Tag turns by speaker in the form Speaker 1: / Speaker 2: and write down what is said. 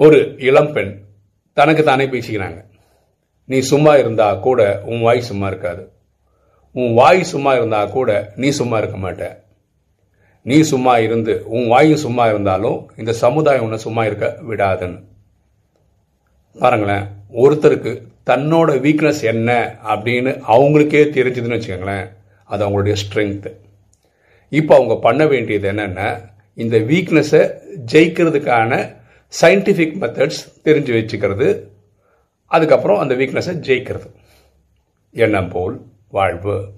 Speaker 1: ஒரு இளம்பெண் தனக்கு தானே பேசிக்கிறாங்க. நீ சும்மா இருந்தா கூட உன் வாய் சும்மா இருக்காது. உன் வாய் சும்மா இருந்தா கூட நீ சும்மா இருக்க மாட்ட. நீ சும்மா இருந்து உன் வாயும் சும்மா இருந்தாலும் இந்த சமுதாயம் உன்னை சும்மா இருக்க விடாதுன்னு. பாருங்களேன் ஒருத்தருக்கு தன்னோட வீக்னஸ் என்ன அப்படின்னு அவங்களுக்கே தெரிஞ்சதுன்னு வச்சுக்கோங்களேன் அது அவங்களுடைய ஸ்ட்ரென்த்து இப்போ அவங்க பண்ண வேண்டியது என்னென்னா இந்த வீக்னஸை ஜெயிக்கிறதுக்கான சயின்டிஃபிக் மெத்தட்ஸ் தெரிஞ்சு வச்சுக்கிறது. அதுக்கப்புறம் அந்த வீக்னஸை ஜெயிக்கிறது. எண்ணம் போல் வாழ்வு.